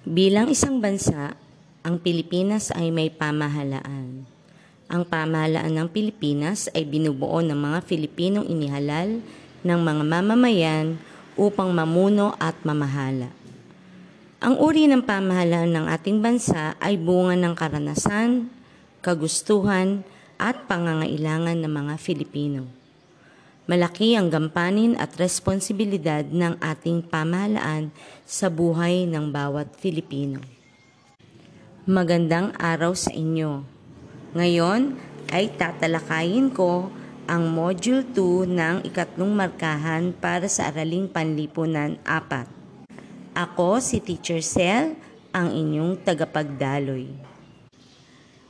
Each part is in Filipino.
Bilang isang bansa, ang Pilipinas ay may pamahalaan. Ang pamahalaan ng Pilipinas ay binubuo ng mga Filipinong inihalal ng mga mamamayan upang mamuno at mamahala. Ang uri ng pamahalaan ng ating bansa ay bunga ng karanasan, kagustuhan at pangangailangan ng mga Filipino. Malaki ang gampanin at responsibilidad ng ating pamahalaan sa buhay ng bawat Filipino. Magandang araw sa inyo. Ngayon ay tatalakayin ko ang Module 2 ng ikatlong markahan para sa Araling Panlipunan 4 ako si Teacher Cell, ang inyong tagapagdaloy.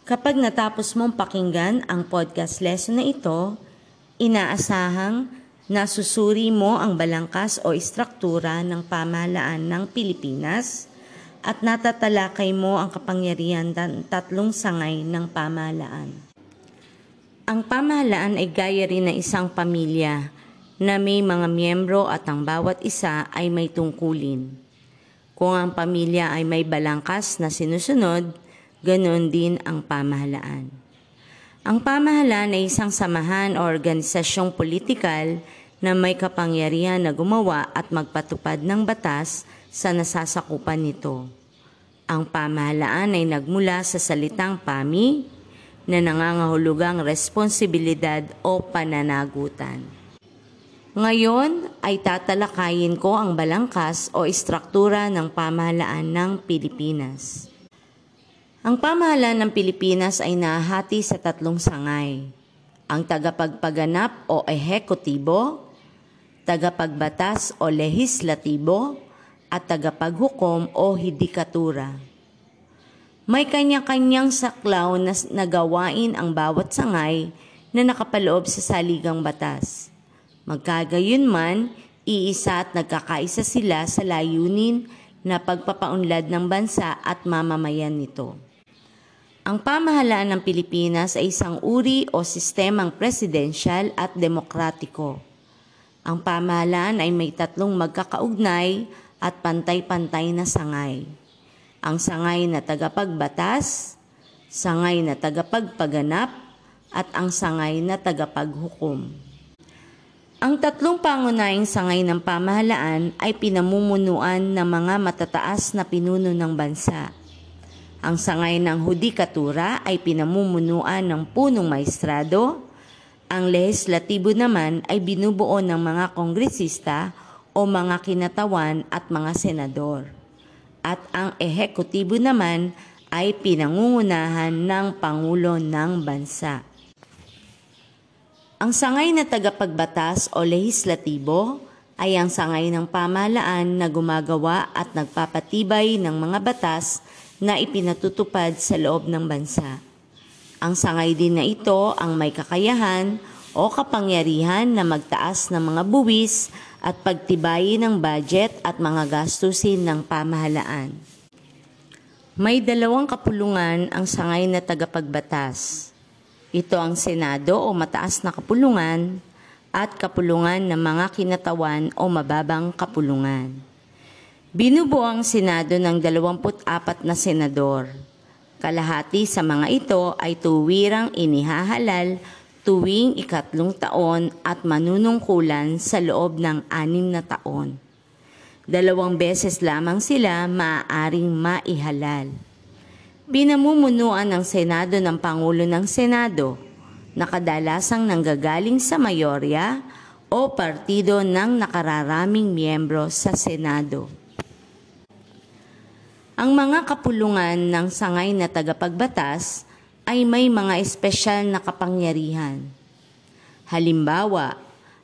Kapag natapos mong pakinggan ang podcast lesson na ito, inaasahang nasusuri mo ang balangkas o istruktura ng pamahalaan ng Pilipinas at natatalakay mo ang kapangyarihan ng tatlong sangay ng pamahalaan. Ang pamahalaan ay gaya rin ng isang pamilya na may mga miyembro at ang bawat isa ay may tungkulin. Kung ang pamilya ay may balangkas na sinusunod, ganoon din ang pamahalaan. Ang pamahalaan ay isang samahan o organisasyong politikal na may kapangyarihan na gumawa at magpatupad ng batas sa nasasakupan nito. Ang pamahalaan ay nagmula sa salitang pami na nangangahulugang responsibilidad o pananagutan. Ngayon ay tatalakayin ko ang balangkas o istruktura ng pamahalaan ng Pilipinas. Ang pamahalaan ng Pilipinas ay nahati sa tatlong sangay. Ang tagapagpaganap o ehekutibo, tagapagbatas o lehislatibo, at tagapaghukom o hidikatura. May kanya-kanyang saklaw na nagawain ang bawat sangay na nakapaloob sa saligang batas. Magkagayon man, iisa at nagkakaisa sila sa layunin na pagpapaunlad ng bansa at mamamayan nito. Ang pamahalaan ng Pilipinas ay isang uri o sistemang presidensyal at demokratiko. Ang pamahalaan ay may tatlong magkakaugnay at pantay-pantay na sangay. Ang sangay na tagapagbatas, sangay na tagapagpaganap, at ang sangay na tagapaghukom. Ang tatlong pangunahing sangay ng pamahalaan ay pinamumunuan ng mga matataas na pinuno ng bansa. Ang sangay ng hudikatura ay pinamumunuan ng punong maestrado. Ang lehislatibo naman ay binubuo ng mga kongresista o mga kinatawan at mga senador. At ang ehekutibo naman ay pinangungunahan ng Pangulo ng Bansa. Ang sangay na tagapagbatas o lehislatibo ay ang sangay ng pamahalaan na gumagawa at nagpapatibay ng mga batas na ipinatutupad sa loob ng bansa. Ang sangay din na ito ang may kakayahan o kapangyarihan na magtaas ng mga buwis at pagtibayin ng budget at mga gastusin ng pamahalaan. May dalawang kapulungan ang sangay na tagapagbatas. Ito ang Senado o mataas na kapulungan at kapulungan ng mga kinatawan o mababang kapulungan. Binubuo ang Senado ng 24 na senador. Kalahati sa mga ito ay tuwirang inihahalal tuwing ikatlong taon at manunungkulan sa loob ng anim na taon. Dalawang beses lamang sila maaaring maihalal. Pinamumunuan ng Senado ng Pangulo ng Senado na kadalasang nanggagaling sa mayorya o partido ng nakararaming miyembro sa Senado. Ang mga kapulungan ng sangay na tagapagbatas ay may mga espesyal na kapangyarihan. Halimbawa,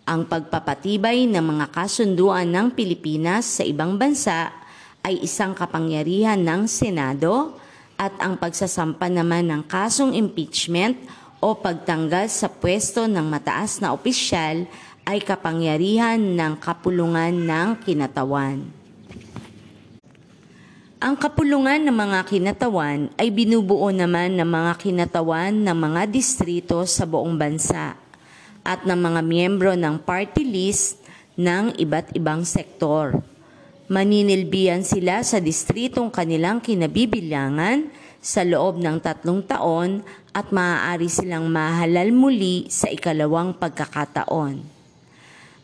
ang pagpapatibay ng mga kasunduan ng Pilipinas sa ibang bansa ay isang kapangyarihan ng Senado at ang pagsasampa naman ng kasong impeachment o pagtanggal sa pwesto ng mataas na opisyal ay kapangyarihan ng kapulungan ng kinatawan. Ang kapulungan ng mga kinatawan ay binubuo naman ng mga kinatawan ng mga distrito sa buong bansa at ng mga miyembro ng party list ng iba't ibang sektor Maninilbiyan sila sa distritong kanilang kinabibilangan sa loob ng tatlong taon at maaari silang mahalal muli sa ikalawang pagkakataon.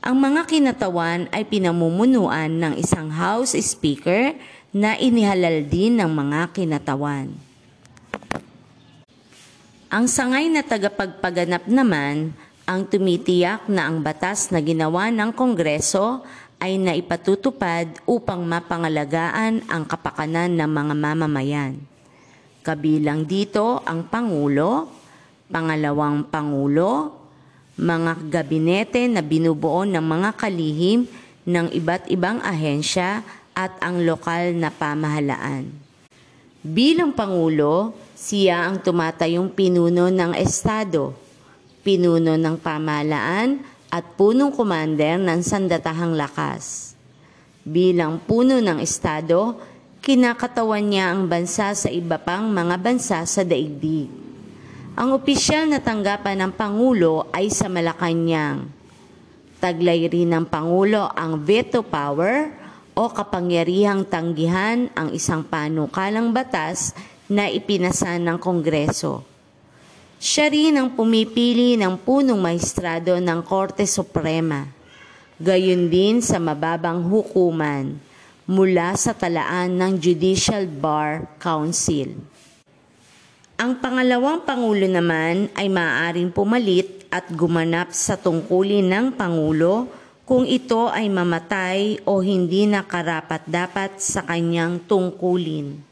Ang mga kinatawan ay pinamumunuan ng isang House Speaker na inihalal din ng mga kinatawan. Ang sangay na tagapagpaganap naman ang tumitiyak na ang batas na ginawa ng Kongreso ay naipatutupad upang mapangalagaan ang kapakanan ng mga mamamayan. Kabilang dito ang Pangulo, Pangalawang Pangulo, mga gabinete na binubuo ng mga kalihim ng iba't ibang ahensya at ang lokal na pamahalaan. Bilang Pangulo, siya ang tumatayong pinuno ng Estado, pinuno ng pamahalaan at punong commander ng sandatahang lakas. Bilang puno ng Estado, kinakatawan niya ang bansa sa iba pang mga bansa sa daigdig. Ang opisyal na tanggapan ng Pangulo ay sa Malacanang. Taglay rin ng Pangulo ang veto power o kapangyarihang tanggihan ang isang panukalang batas na ipinasa ng Kongreso. Siya rin ang pumipili ng punong maestrado ng Korte Suprema. Gayon din sa mababang hukuman mula sa talaan ng Judicial Bar Council. Ang pangalawang Pangulo naman ay maaaring pumalit at gumanap sa tungkulin ng Pangulo kung ito ay mamatay o hindi nakarapat-dapat sa kanyang tungkulin.